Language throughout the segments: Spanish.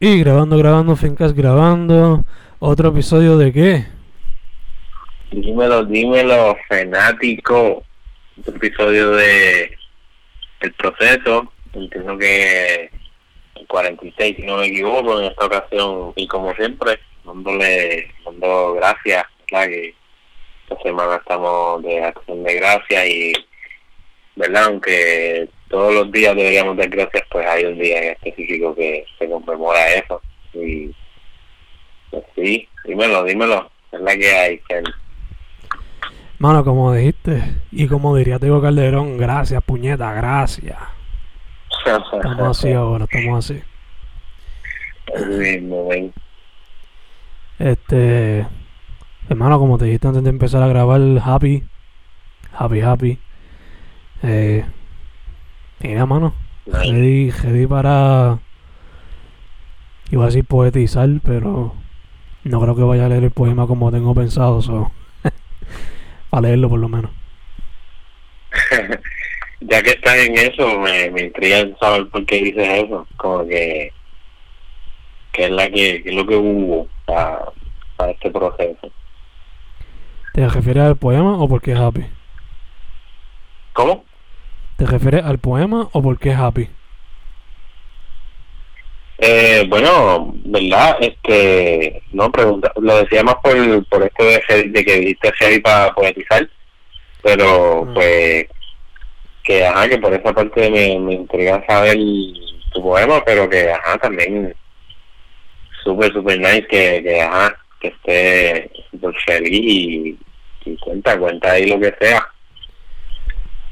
Y grabando, grabando, Fincas grabando. Otro episodio de qué? Dímelo, dímelo, fanático. Otro episodio de El Proceso. Entiendo que el 46, si no me equivoco, en esta ocasión. Y como siempre, dándole, dando gracias, esta semana estamos de acción de gracias y, ¿verdad? Aunque todos los días deberíamos dar gracias, pues hay un día en específico que se conmemora eso. Y pues sí, dímelo, dímelo, es la que hay, Ken. Mano, como dijiste, y como diría Tego Calderón, gracias, puñeta, gracias. Estamos así ahora, estamos así. Este, hermano, como te dijiste antes de empezar a grabar, happy, happy, happy. Eh, mira, mano, ready, ready para, iba a decir poetizar, pero no creo que vaya a leer el poema como tengo pensado, so, para leerlo por lo menos. ya que estás en eso, me, me intriga saber por qué dices eso. Como que, que es la que, que es lo que hubo para, para este proceso. ¿Te refieres al poema o porque es happy? ¿Cómo? ¿Te refieres al poema o porque es happy? Eh, bueno, ¿verdad? Este, no, pregunta, lo decía más por, por esto de, de que dijiste heavy para poetizar, pero Ah. pues, que ajá, que por esa parte me, me intriga saber tu poema, pero que ajá, también súper, súper nice que, que ajá, que esté súper feliz y, y cuenta, cuenta ahí lo que sea.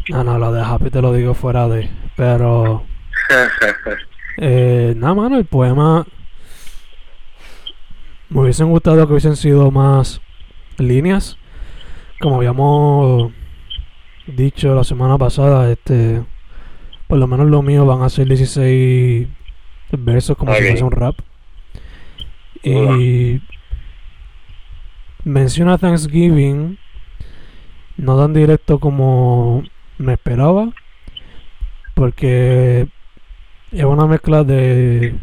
No, no, lo de happy te lo digo fuera de, pero... Eh, nada, mano, el poema. Me hubiesen gustado que hubiesen sido más líneas. Como habíamos dicho la semana pasada, este. Por lo menos lo mío van a ser 16 versos, como si fuese un rap. Y. Menciona Thanksgiving. No tan directo como me esperaba. Porque es una mezcla de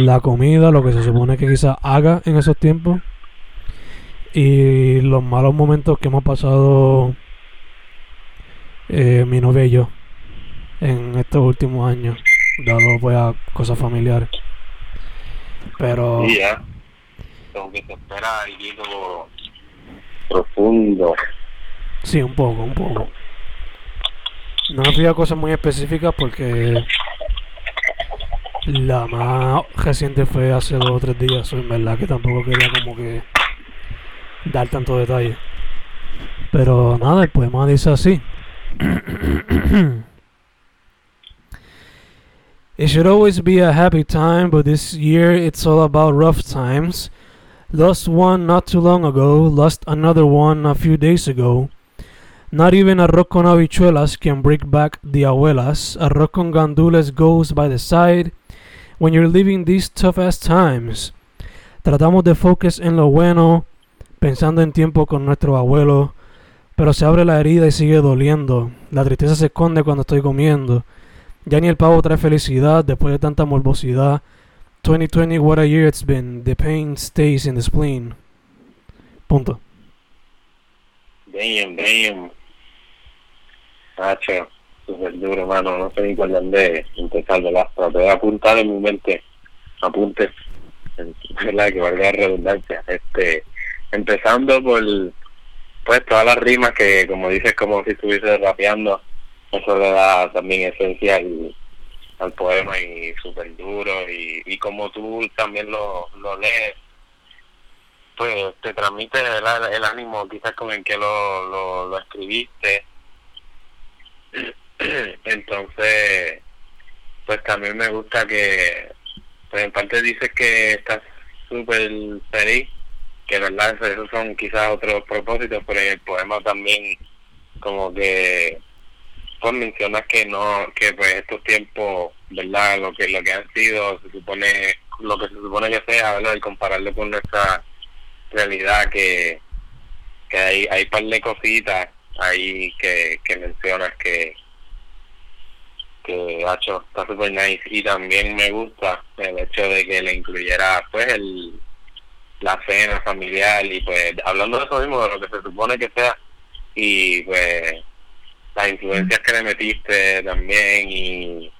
la comida, lo que se supone que quizás haga en esos tiempos y los malos momentos que hemos pasado eh, mi novia y yo en estos últimos años, dado pues a cosas familiares. Pero ya, como que se espera algo profundo. sí, un poco, un poco. No me fui a cosas muy específicas porque la más reciente fue hace dos o tres días, en verdad que tampoco quería como que dar tanto detalle. Pero nada, el poema dice así. It should always be a happy time, but this year it's all about rough times. Lost one not too long ago, lost another one a few days ago. Not even arroz con habichuelas can bring back the abuelas. Arroz con gandules goes by the side when you're living these tough ass times. Tratamos de focus en lo bueno, pensando en tiempo con nuestro abuelo, pero se abre la herida y sigue doliendo. La tristeza se esconde cuando estoy comiendo. Ya ni el pavo trae felicidad después de tanta morbosidad. 2020, what a year it's been. The pain stays in the spleen. Punto. Damn, damn. Nacho, súper duro, hermano. No sé ni por dónde empezar, ¿verdad? Pero te voy a apuntar en mi mente. Apuntes. ¿Verdad? Que valga la redundancia. Este, empezando por, pues, todas las rimas que, como dices, como si estuviese rapeando. Eso le da también esencia al, poema y súper duro. Y, y como tú también lo, lo lees, pues te transmite el, el ánimo quizás con el que lo, lo, lo escribiste. Entonces, pues también me gusta que, pues en parte dices que estás súper feliz, que verdad eso- esos son quizás otros propósitos, pero en el poema también como que pues mencionas que no, que pues estos tiempos, verdad, lo que lo que han sido, se supone, lo que se supone que sea, verdad, y compararlo con nuestra realidad que, que hay, hay par de cositas ahí que, que mencionas que que hecho está super nice. Y también me gusta el hecho de que le incluyera pues el la cena familiar y pues hablando de eso mismo de lo que se supone que sea y pues las influencias que le metiste también y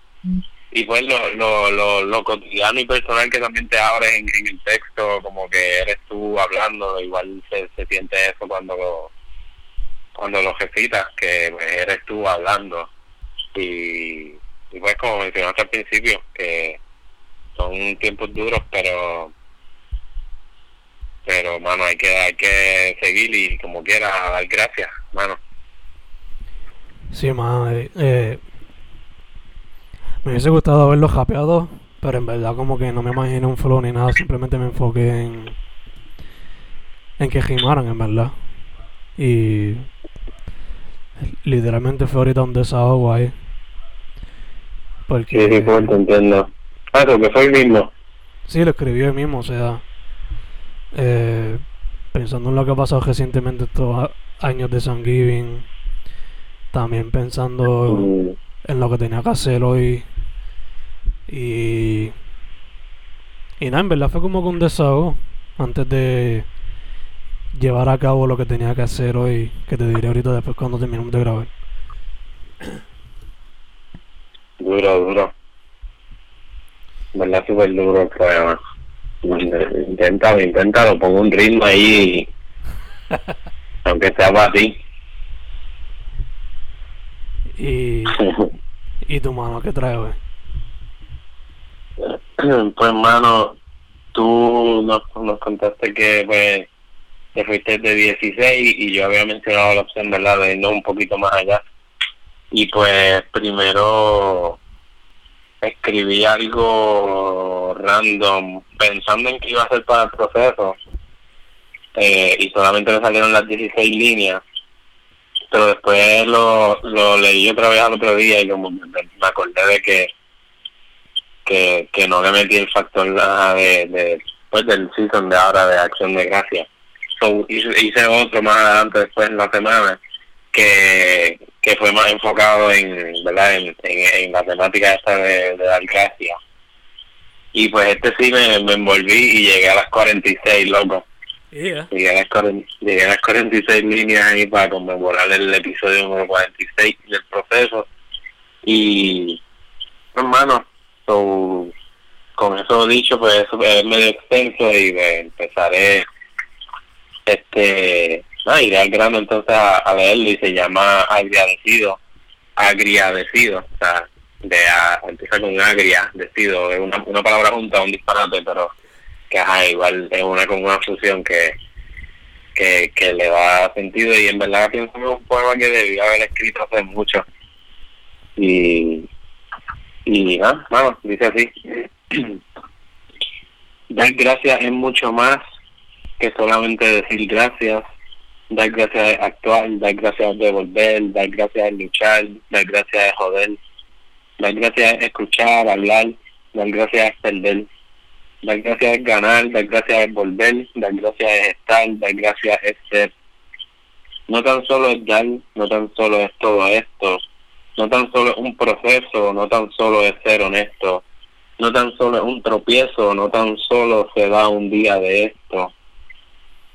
y pues lo, lo, lo, lo cotidiano y personal que también te abres en, el texto como que eres tú hablando igual se, se siente eso cuando lo, cuando lo recitas que pues, eres tú hablando y, y pues como mencionaste al principio que son tiempos duros pero pero mano hay que hay que seguir y como quiera dar gracias mano Sí, mano. eh, eh, me hubiese gustado haberlo japeado, pero en verdad como que no me imagino un flow ni nada, simplemente me enfoqué en en que rimaran, en verdad. Y literalmente fue ahorita un desahogo ahí. Porque sí sí te entiendo ah que fue el mismo Sí, lo escribió él mismo, o sea, eh, pensando en lo que ha pasado recientemente estos años de San Giving, también pensando Mm, en lo que tenía que hacer hoy y y nada, en verdad fue como que un desahogo antes de llevar a cabo lo que tenía que hacer hoy, que te diré ahorita después cuando terminemos de grabar. duro duro verdad súper duro el problema inténtalo inténtalo pon un ritmo ahí aunque sea para ti Y, y tu mano, ¿qué trae hoy? pues hermano tú nos, nos contaste que pues te fuiste de 16 y yo había mencionado la opción verdad de irnos un poquito más allá. Y pues primero escribí algo random pensando en que iba a ser para el proceso eh, y solamente me salieron las 16 líneas pero después lo, lo leí otra vez al otro día y como me, me acordé de que que, que no le metí el factor nada de, de pues del season de ahora de acción de gracia. So, hice, otro más adelante después en la semana que, que fue más enfocado en verdad en, en, en la temática esta de, de dar gracias y pues este sí me, me envolví y llegué a las 46 loco. Llegué a, las 40 llegué a las 46 líneas ahí para conmemorar el episodio número 46 del proceso. Y hermano con eso dicho pues es medio extenso y pues, empezaré este iré al grano entonces a, a leerlo y se llama agriadecido agriadecido o sea de a, empieza con agria decido es una, una palabra junta un disparate pero que ajá, igual es una con una fusión que, que que le da sentido y en verdad pienso que es un poema que debí haber escrito hace mucho. Y y nada, bueno, dice así dar gracias es mucho más que solamente decir gracias dar gracias es actuar dar gracias es devolver dar gracias es luchar dar gracias es joder dar gracias es escuchar hablar dar gracias es perder dar gracias es ganar, dar gracias es volver, dar gracias es estar, dar gracias es ser. No tan solo es dar, no tan solo es todo esto, no tan solo es un proceso, no tan solo es ser honesto, no tan solo es un tropiezo, no tan solo se da un día de esto.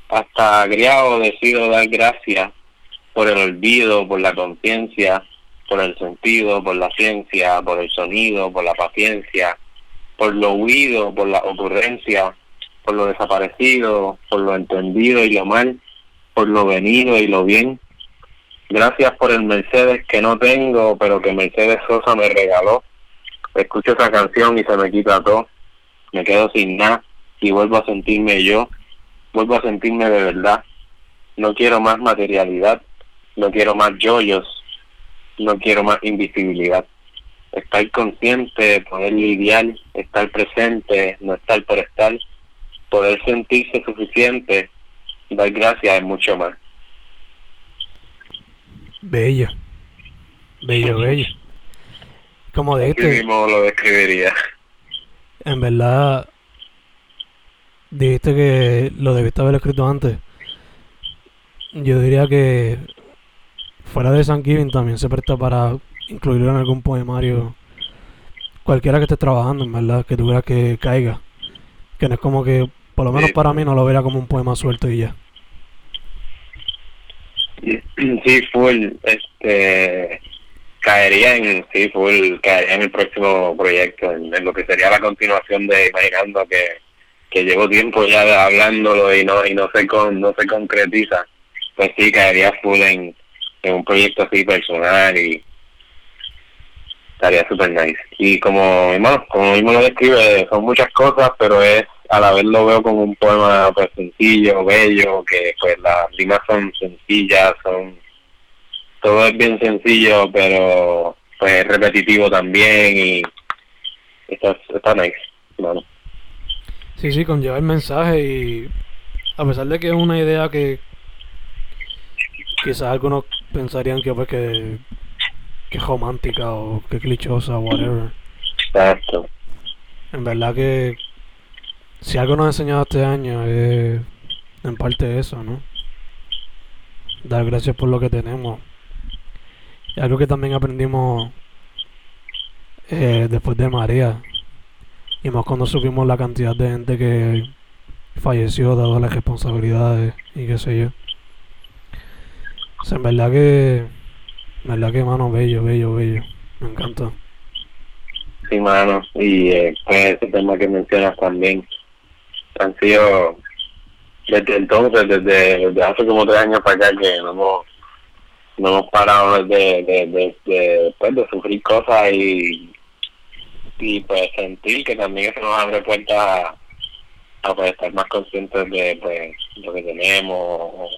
Hasta agriado decido dar gracias por el olvido, por la conciencia, por el sentido, por la ciencia, por el sonido, por la paciencia, por lo huido, por la ocurrencia, por lo desaparecido, por lo entendido y lo mal, por lo venido y lo bien. Gracias por el Mercedes que no tengo, pero que Mercedes Sosa me regaló. Escucho esa canción y se me quita todo. Me quedo sin nada y vuelvo a sentirme yo. Vuelvo a sentirme de verdad. No quiero más materialidad. No quiero más yoyos. No quiero más invisibilidad estar consciente, poder lidiar, estar presente, no estar por estar, poder sentirse suficiente, dar gracias es mucho más. Bello. Bello, bello. Como Así dijiste, mismo lo describiría. en verdad, dijiste que lo debiste haber escrito antes. Yo diría que fuera de San Giving también se presta para incluirlo en algún poemario cualquiera que esté trabajando, en verdad, que tuviera que caiga. Que no es como que, por lo menos Sí. para mí, no lo vería como un poema suelto y ya. Sí, full, este, caería en, sí, full, caería en el próximo proyecto, en, lo que sería la continuación de Imaginando, que, que llevo tiempo ya hablándolo y no, y no se con, no se concretiza, pues sí, caería full en, en un proyecto así personal y estaría super nice. Y como, bueno, como mismo lo describe, son muchas cosas, pero es, a la vez lo veo como un poema pues sencillo, bello, que pues las rimas son sencillas, son, todo es bien sencillo, pero pues es repetitivo también y está, está nice, bueno. Sí, sí, conlleva el mensaje y a pesar de que es una idea que quizás algunos pensarían que pues que, que romántica o que clichosa, whatever. Exacto. En verdad que si algo nos ha enseñado este año es en parte eso, ¿no? Dar gracias por lo que tenemos. Y algo que también aprendimos eh, después de María. Y más cuando supimos la cantidad de gente que falleció dado las responsabilidades y qué sé yo. O sea, en verdad que... Verdad que, mano, bello, bello, bello. Me encanta. Sí, mano, y eh, pues ese tema que mencionas también han sido desde entonces, desde, hace como tres años para acá que no hemos, no hemos parado de, de, de, de, pues, de sufrir cosas y, y pues sentir que también eso nos abre puertas a, a pues, estar más conscientes de pues lo que tenemos o,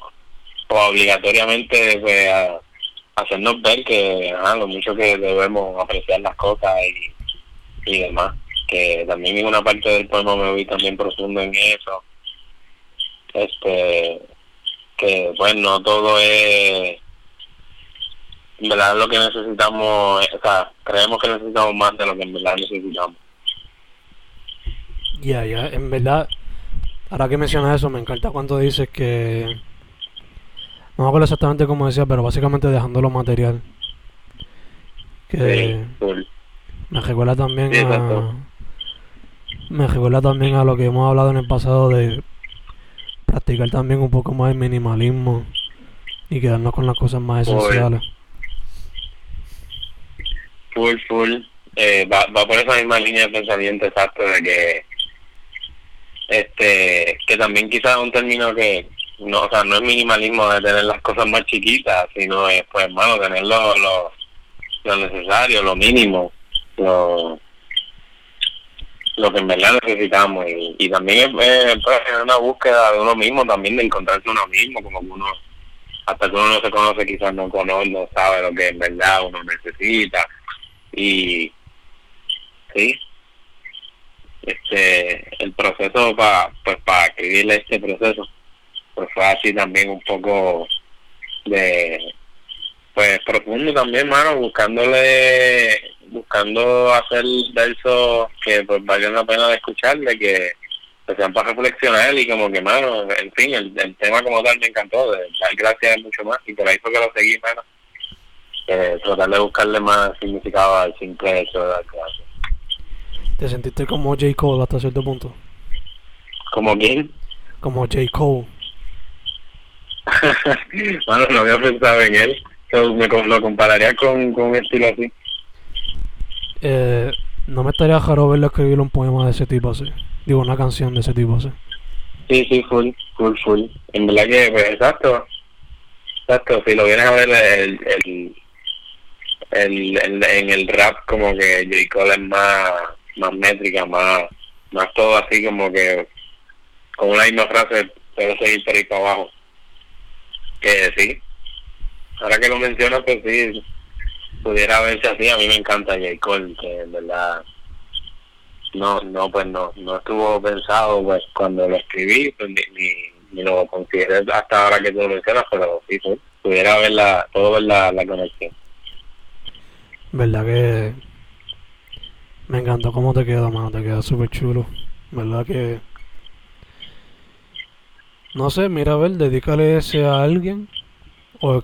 o obligatoriamente pues a hacernos ver que ajá, lo mucho que debemos apreciar las cosas y y demás, que también en una parte del poema me vi también profundo en eso, este, que pues no todo es, en verdad lo que necesitamos, o sea, creemos que necesitamos más de lo que en verdad necesitamos. Ya, ya, en verdad, ahora que mencionas eso, me encanta cuando dices que. No me acuerdo exactamente cómo decía, pero básicamente dejándolo material. Que Sí, me recuerda también Sí, a. Me recuerda también a lo que hemos hablado en el pasado de practicar también un poco más el minimalismo y quedarnos con las cosas más esenciales. full, full, eh, va, va por esa misma línea de pensamiento exacto de que, este, que también quizás un término que, no, o sea, no es minimalismo de tener las cosas más chiquitas, sino es, pues, hermano, tener lo, lo, lo necesario, lo mínimo, lo, lo que en verdad necesitamos. Y, y también es, es, pues, es una búsqueda de uno mismo también de encontrarse uno mismo como uno hasta que uno no se conoce quizás no conoce no sabe lo que en verdad uno necesita. Y sí. Este el proceso para pues para escribir este proceso pues fue así también un poco de pues profundo también mano buscándole buscando hacer versos que pues valgan la pena de escuchar de que que sean para reflexionar y como que mano en fin el, el tema como tal me encantó de dar gracias mucho más y por ahí fue que lo seguí mano eh, tratar de buscarle más significado al simple hecho de dar clases ¿Te sentiste como J. Cole hasta cierto punto? como quién Como J. Cole. bueno no había pensado en él me lo compararía con, con un estilo así Eh, no me estaría raro verlo escribir un poema de ese tipo así. Digo, una canción de ese tipo así. Sí, sí, full, full, full. En verdad que, pues, exacto. Exacto, si lo vienes a ver el, el, el, el- en el rap, como que J. Cole es más, más métrica, más, más todo así, como que con una misma frase puede seguir por ahí para abajo. Que sí. Ahora que lo mencionas, pues sí, pudiera verse así. A mí me encanta J. Cole, que en verdad no no pues no no estuvo pensado pues cuando lo escribí pues, ni, ni, ni lo consideré hasta ahora que tú lo mencionas pero sí pues, pudiera ver la puedo ver la, la conexión ¿Verdad que me encantó cómo te queda, mano? Te queda súper chulo. ¿Verdad que... No sé, mira a ver, dedícale ese a alguien. O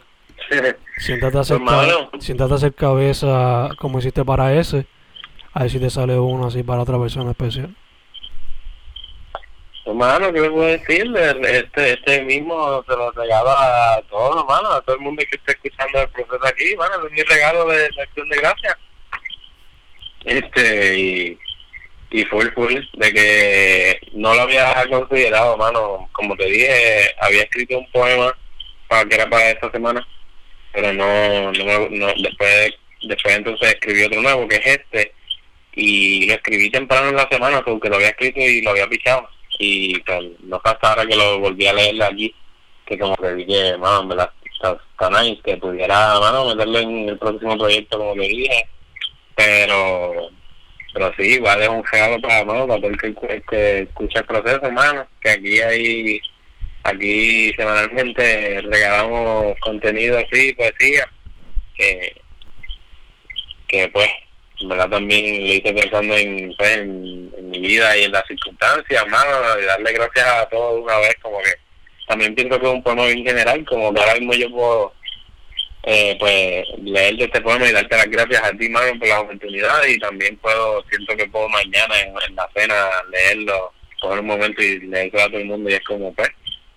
siéntate a hacer, Pues, siéntate a hacer cabeza como hiciste para ese. A ver si te sale uno así para otra persona especial. Hermano, ¿qué le puedo decir? Este, este mismo se lo regalo a todos, hermano, a todo el mundo que esté escuchando el proceso aquí, hermano, es mi regalo de, de acción de gracias. Este, y, y full, full, de que no lo había considerado, hermano. Como te dije, había escrito un poema para que era para esta semana, pero no, no, no después, después entonces escribí otro nuevo, que es este, y lo escribí temprano en la semana, porque lo había escrito y lo había pichado y pues, no fue hasta ahora que lo volví a leer allí que como que dije, mano, me la está nice que pudiera, mano, meterlo en el próximo proyecto como le dije, pero pero sí, igual es un regalo para, mano, para todo el que, que escucha el proceso, hermano, que aquí hay, aquí semanalmente regalamos contenido así, poesía, que, que pues verdad también lo hice pensando en, pues, en, mi vida y en las circunstancias, mano, y darle gracias a todos una vez, como que también pienso que es un poema bien general, como que ahora mismo yo puedo eh, pues leer este poema y darte las gracias a ti, mano, por la oportunidad y también puedo, siento que puedo mañana en, la cena leerlo, por un momento y leerlo a todo el mundo y es como, pues,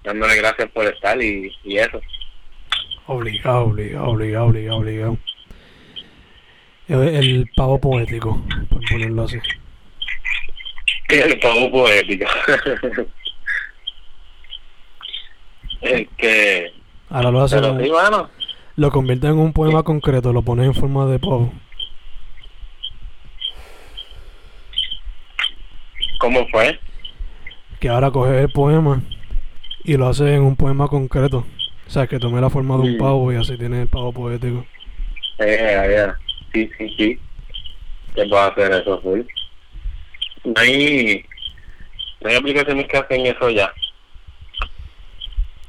dándole gracias por estar y, y eso. Obligado, obligado, obligado, obligado, obligado. El pavo poético, por ponerlo así. El pavo poético. es que. Ahora lo hace. Lo convierte en un poema concreto, lo pone en forma de pavo. ¿Cómo fue? Que ahora coge el poema y lo hace en un poema concreto. O sea, que tome la forma de un mm. pavo y así tiene el pavo poético. Eh, yeah sí, sí, sí. Se puede hacer eso full. No hay, no hay aplicaciones que hacen eso ya.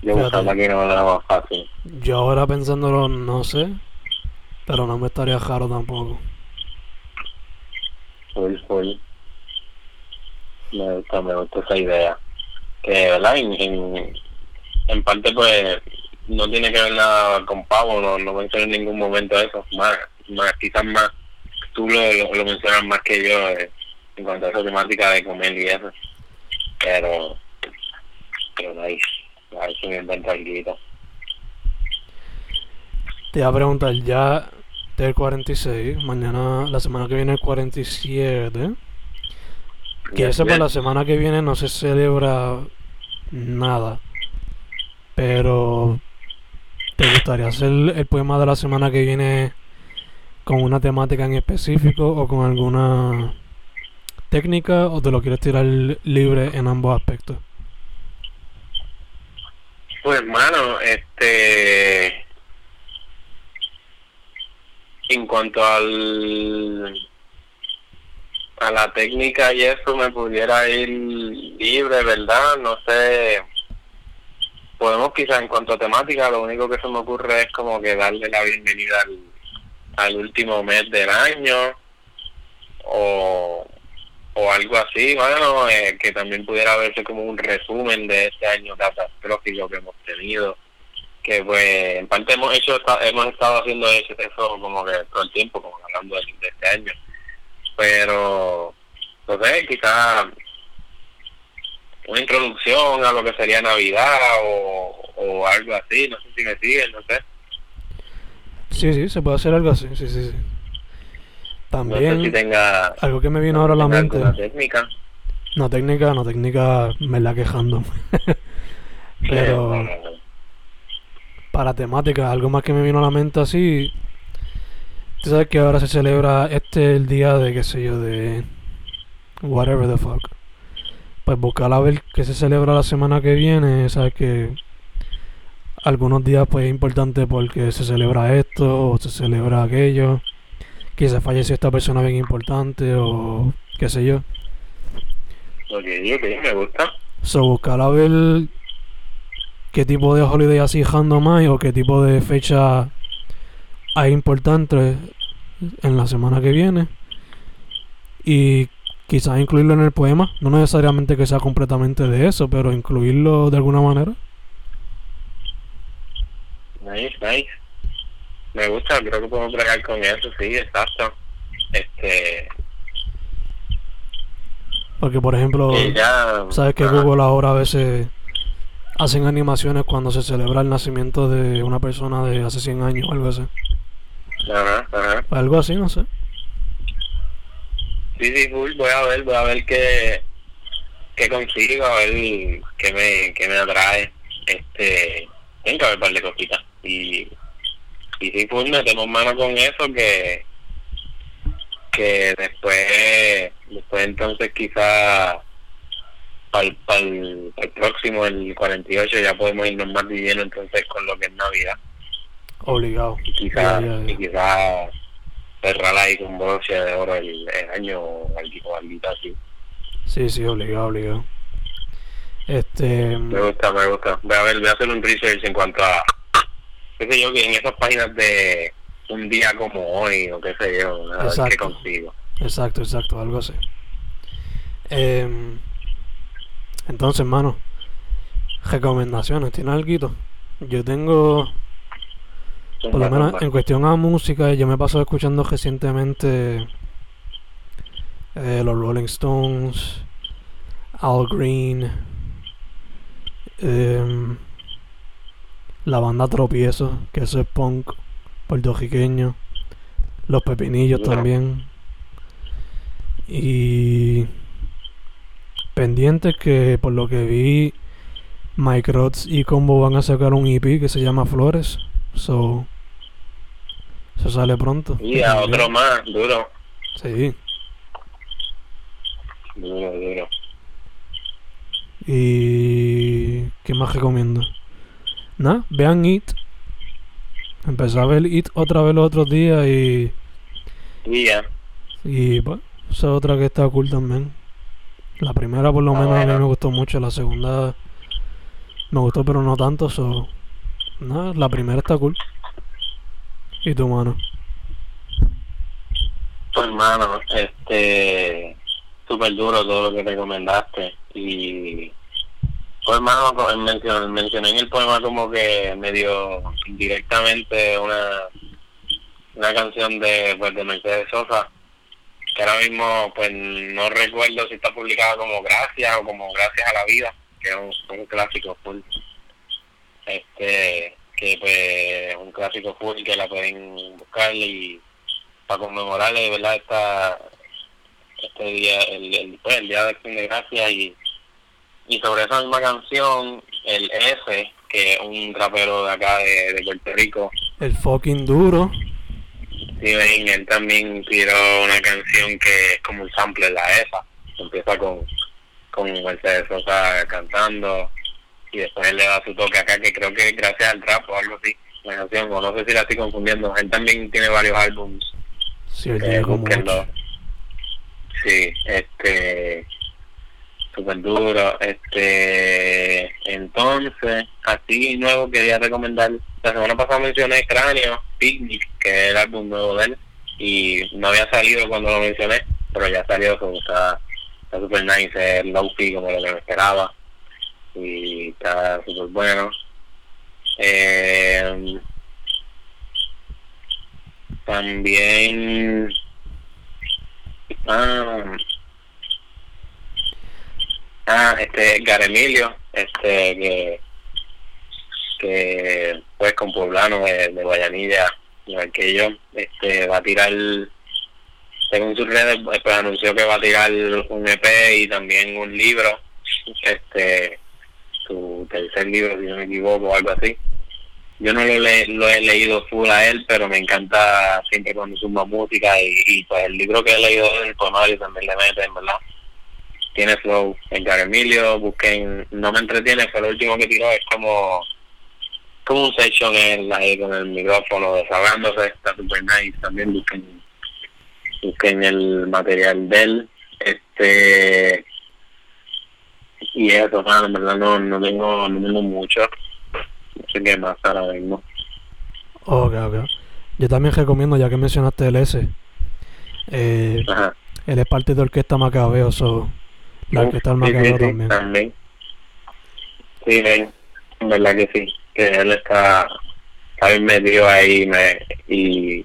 Yo no me más fácil. Yo ahora pensándolo, no sé. Pero no me estaría raro tampoco. Full, full. Me gusta, me gusta esa idea. Que, ¿verdad? En, en, en parte, pues, no tiene que ver nada con pavo, no, no menciono en ningún momento eso. Más, más quizás más, tú lo, lo, mencionas más que yo eh, en cuanto a esa temática de comer y eso. Pero, pero ahí, ahí se me. Te iba a preguntar, ya del 46, mañana, la semana que viene el 47. Que eso para la semana que viene no se celebra nada. Pero, ¿te gustaría hacer el poema de la semana que viene con una temática en específico o con alguna técnica o te lo quieres tirar libre en ambos aspectos? Pues hermano, este en cuanto al a la técnica y eso me pudiera ir libre, ¿verdad? No sé. Podemos quizás en cuanto a temática, lo único que se me ocurre es como que darle la bienvenida al al último mes del año o, o algo así, bueno, eh, que también pudiera verse como un resumen de este año catastrófico que hemos tenido, que pues en parte hemos hecho hemos estado haciendo eso, como que todo el tiempo, como hablando de, este año, pero no sé, quizás una introducción a lo que sería Navidad o, o algo así, no sé si me siguen, no sé. Sí, sí, se puede hacer algo así, sí, sí, sí. También, algo que me vino ahora a la mente. Una técnica. No, técnica, no, técnica me la quejando. Pero para temática, algo más que me vino a la mente así. Tú sabes que ahora se celebra este el día de, qué sé yo, de. Whatever the fuck. Pues buscar a ver qué se celebra la semana que viene, sabes que algunos días pues es importante porque se celebra esto o se celebra aquello, que se falleció esta persona bien importante o qué sé yo. Ok, ok, me gusta. So, buscar a ver qué tipo de holiday así más o qué tipo de fecha hay importante en la semana que viene. Y quizás incluirlo en el poema, no necesariamente que sea completamente de eso, pero incluirlo de alguna manera. Nice, nice. Me gusta, creo que podemos bregar con eso, sí, exacto. Este, Porque, por ejemplo, ya, sabes que Google ahora a veces hacen animaciones cuando se celebra el nacimiento de una persona de hace 100 años o algo así. Ajá, ajá. Algo así, no sé. Sí, sí, full, voy a ver, voy a ver qué, qué consigo, a ver qué me, qué me atrae. Este, tengo que ver un par de cositas. Y, y sí, full, metemos mano con eso que, que después, después entonces quizá para el, próximo, el 48, ya podemos irnos más lleno entonces con lo que es Navidad. Obligado. Y quizá, Ya, ya, ya. y quizá cerrar ahí con broche de oro el, el año o algo, algo así. Sí, sí, obligado, obligado. Este. Me gusta, me gusta. Voy a ver, voy a hacer un research en cuanto a, qué sé yo, que en esas páginas de un día como hoy, o qué sé yo, a ver qué Exacto. consigo. Exacto, exacto, algo así. Em, entonces, hermano, recomendaciones, ¿tienes algo? Yo tengo, por lo menos en cuestión a música, yo me he pasado escuchando recientemente eh, los Rolling Stones, Al Green, em, la banda Tropiezo, que eso es punk puertorriqueño, los Pepinillos también. Y pendientes que por lo que vi Mike Rods y Combo van a sacar un EP que se llama Flores. So eso sale pronto. Y a otro más, duro, Sí. duro, duro. Y ¿qué más recomiendo? Nada, vean It. Empecé a ver It otra vez los otros días y Y ya, Y pues, esa es otra que está cool también. La primera por lo Ah, menos a mí bueno. me gustó mucho, la segunda me gustó pero no tanto, so nada, la primera está cool. ¿Y tu mano? pues hermano, este, súper duro todo lo que recomendaste. Y, pues hermano, mencioné, mencioné en el poema como que medio indirectamente una una canción de pues de Mercedes Sosa que ahora mismo pues no recuerdo si está publicada como Gracias o como Gracias a la Vida que es un, clásico full. Este que pues es un clásico full que la pueden buscar y para conmemorarle verdad esta este día el, el, pues, el día de acción de gracias y y sobre esa misma canción el S que es un rapero de acá de, de Puerto Rico El fucking duro. Steven, él también inspiró una canción que es como un sample de la ESA. Empieza con, con Mercedes Sosa cantando y después él le da su toque acá que creo que es gracias al rap o algo así. La canción, o no sé si la estoy confundiendo. Él también tiene varios álbums. Sí, eh. Sí, este súper duro. Este entonces, así nuevo quería recomendar. La semana pasada mencioné Cráneo, Picnic, que es el álbum nuevo de él, y no había salido cuando lo mencioné, pero ya salió, como está está súper nice, es low-fi como lo que me esperaba, y está súper bueno. Eh, también ah, ah este Edgar Emilio este que que pues con poblano de, Guayanilla igual que yo este va a tirar según sus redes pues pues, anunció que va a tirar un EP y también un libro este su tercer libro si no me equivoco o algo así yo no lo, le- lo he leído full a él, pero me encanta siempre cuando suma música y, y pues el libro que he leído del poemario también le mete, en verdad. Tiene flow. Edgar Emilio, busquen, no me entretiene, fue lo último que tiró, es como como un section él ahí con el micrófono desahogándose, está super nice, también busquen busquen el material de él, este y eso, mano, en verdad no, no tengo, no tengo mucho, no sé qué más ahora mismo. Ok, ok. Yo también recomiendo, ya que mencionaste el S, eh, Ajá. él es parte de Orquesta Macabeo, so, la Orquesta del Sí, sí, sí, también. también. Sí, ven, en verdad que sí, que él está, está bien metido ahí me, y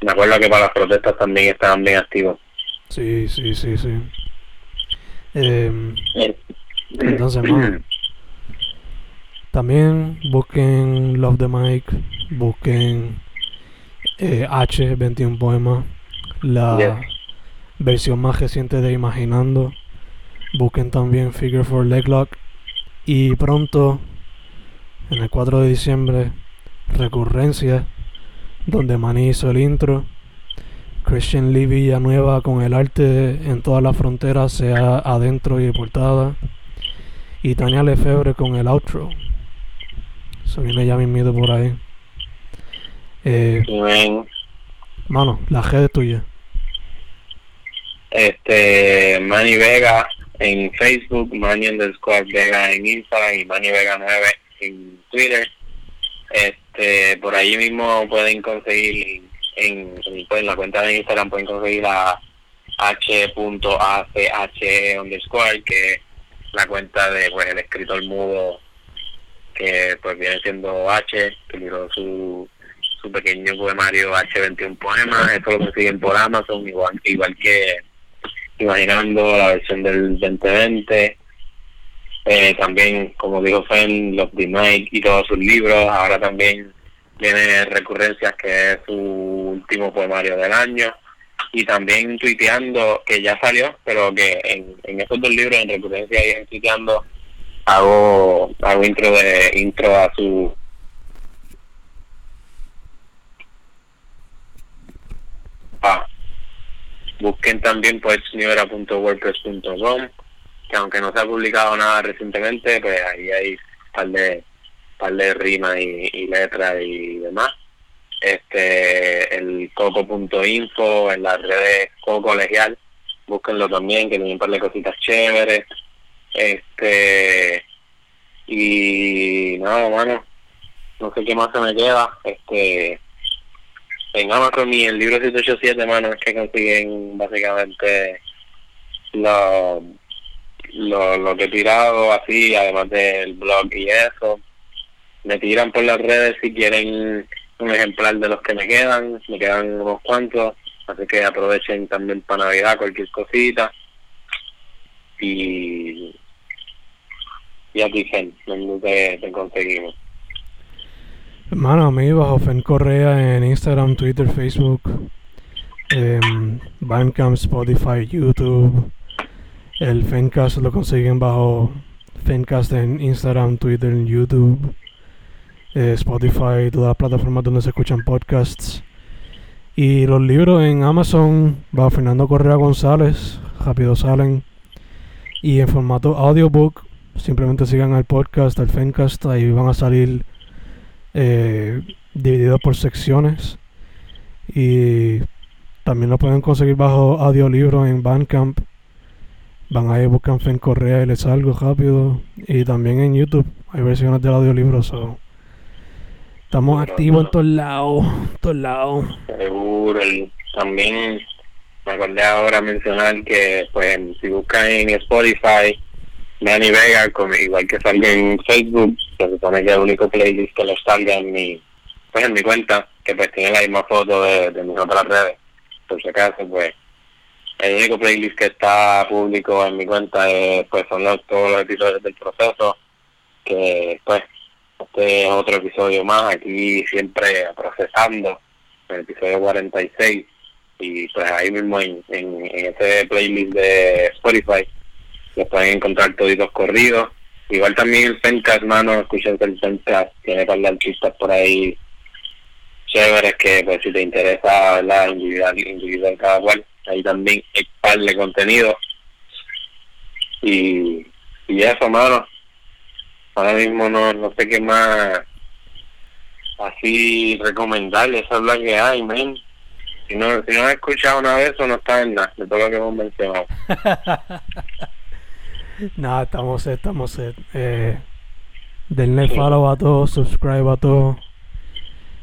me acuerdo que para las protestas también estaban bien activos. Sí, sí, sí, sí. Eh, entonces, mano, también busquen Love the Mic, busquen eh, H, 21 Poemas, la Yes. versión más reciente de Imaginando. Busquen también Figure for Leglock. Y pronto, en el 4 de diciembre, Recurrencia, donde Manny hizo el intro. Christian Lee Villanueva con el arte en todas las fronteras, sea adentro y de portada. Y Tania Lefebvre con el outro. Eso viene ya mismito por ahí. Eh, mano, la G es tuya. este Manny Vega en Facebook, Manny underscore Vega en Instagram y Manny Vega 9 en Twitter. Este, por ahí mismo pueden conseguir en, pues, en la cuenta de Instagram pueden conseguir a h.ache underscore que es la cuenta de pues el escritor mudo que pues viene siendo H, que tiró su, su pequeño poemario H21 poemas, eso lo consiguen por Amazon, igual, igual que Imaginando la versión del 2020. Eh, también, como dijo Fen, Love the y todos sus libros. Ahora también viene Recurrencias, que es su último poemario del año. Y también tuiteando, que ya salió, pero que en, en estos dos libros, en Recurrencias y en tuiteando, hago, hago intro, de, intro a su Ah, busquen también poetsnewera.wordpress.com que aunque no se ha publicado nada recientemente, pues ahí hay un par de, par de rimas y, letras y demás. Este, el coco.info, en las redes Coco Colegial, búsquenlo también, que tiene un par de cositas chéveres. Este, y nada, mano, no sé qué más se me queda. Este, en Amazon y el libro 787, mano, es que consiguen básicamente lo, lo, lo que he tirado así, además del blog y eso. Me tiran por las redes si quieren un ejemplar de los que me quedan, me quedan unos cuantos, así que aprovechen también para Navidad cualquier cosita. Y, y aquí, Fen, donde te, te conseguimos. Hermano, a mí bajo Fen Correa en Instagram, Twitter, Facebook, em, Bandcamp, Spotify, YouTube. El Fencast lo consiguen bajo Fencast en Instagram, Twitter, YouTube, eh, Spotify, todas las plataformas donde se escuchan podcasts. Y los libros en Amazon bajo Fernando Correa González, rápido salen. Y en formato audiobook, simplemente sigan al podcast, al Fencast, ahí van a salir eh, dividido por secciones. Y también lo pueden conseguir bajo audiolibro en Bandcamp. Van ahí buscan Fen Correa y les salgo rápido. Y también en YouTube. Hay versiones del audiolibro so. estamos activos en todos lados todos lados. Seguro, y también me acordé ahora mencionar que pues si buscan en Spotify Manny Vega, como, igual que salga en Facebook, se supone que el único playlist que les salga en mi, pues en mi cuenta, que pues tiene la misma foto de, de mis otras redes, por si acaso, pues el único playlist que está público en mi cuenta es, pues son los, todos los episodios del proceso, que pues este es otro episodio más, aquí siempre procesando, el episodio 46, y pues ahí mismo en, en, en ese playlist de Spotify los pueden encontrar toditos corridos. Igual también el Fencast, hermano, escuchen el Fencast, tiene par de artistas por ahí chéveres que pues si te interesa la individual, individual cada cual, ahí también hay par de contenido. Y, y eso, mano. Ahora mismo no, no sé qué más así recomendarles, esa es la que hay, men. Si no, si no has escuchado una vez, eso no está en nada, de todo lo que hemos mencionado. Nada, estamos set, estamos set. Eh, denle follow a todos, subscribe a todos.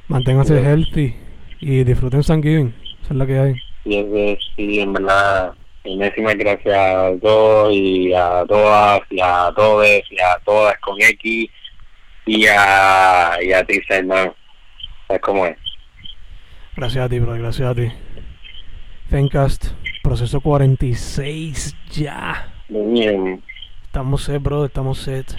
Manténganse healthy y disfruten Thanksgiving. Esa es la que hay. Y es que sí, en verdad, enésima gracias a todos y a todas y a todos y a todas con X y a, y a ti, hermano. Es como es. Gracias a ti, bro. Gracias a ti. Fencast, proceso 46 ya. Estamos set, bro, estamos set.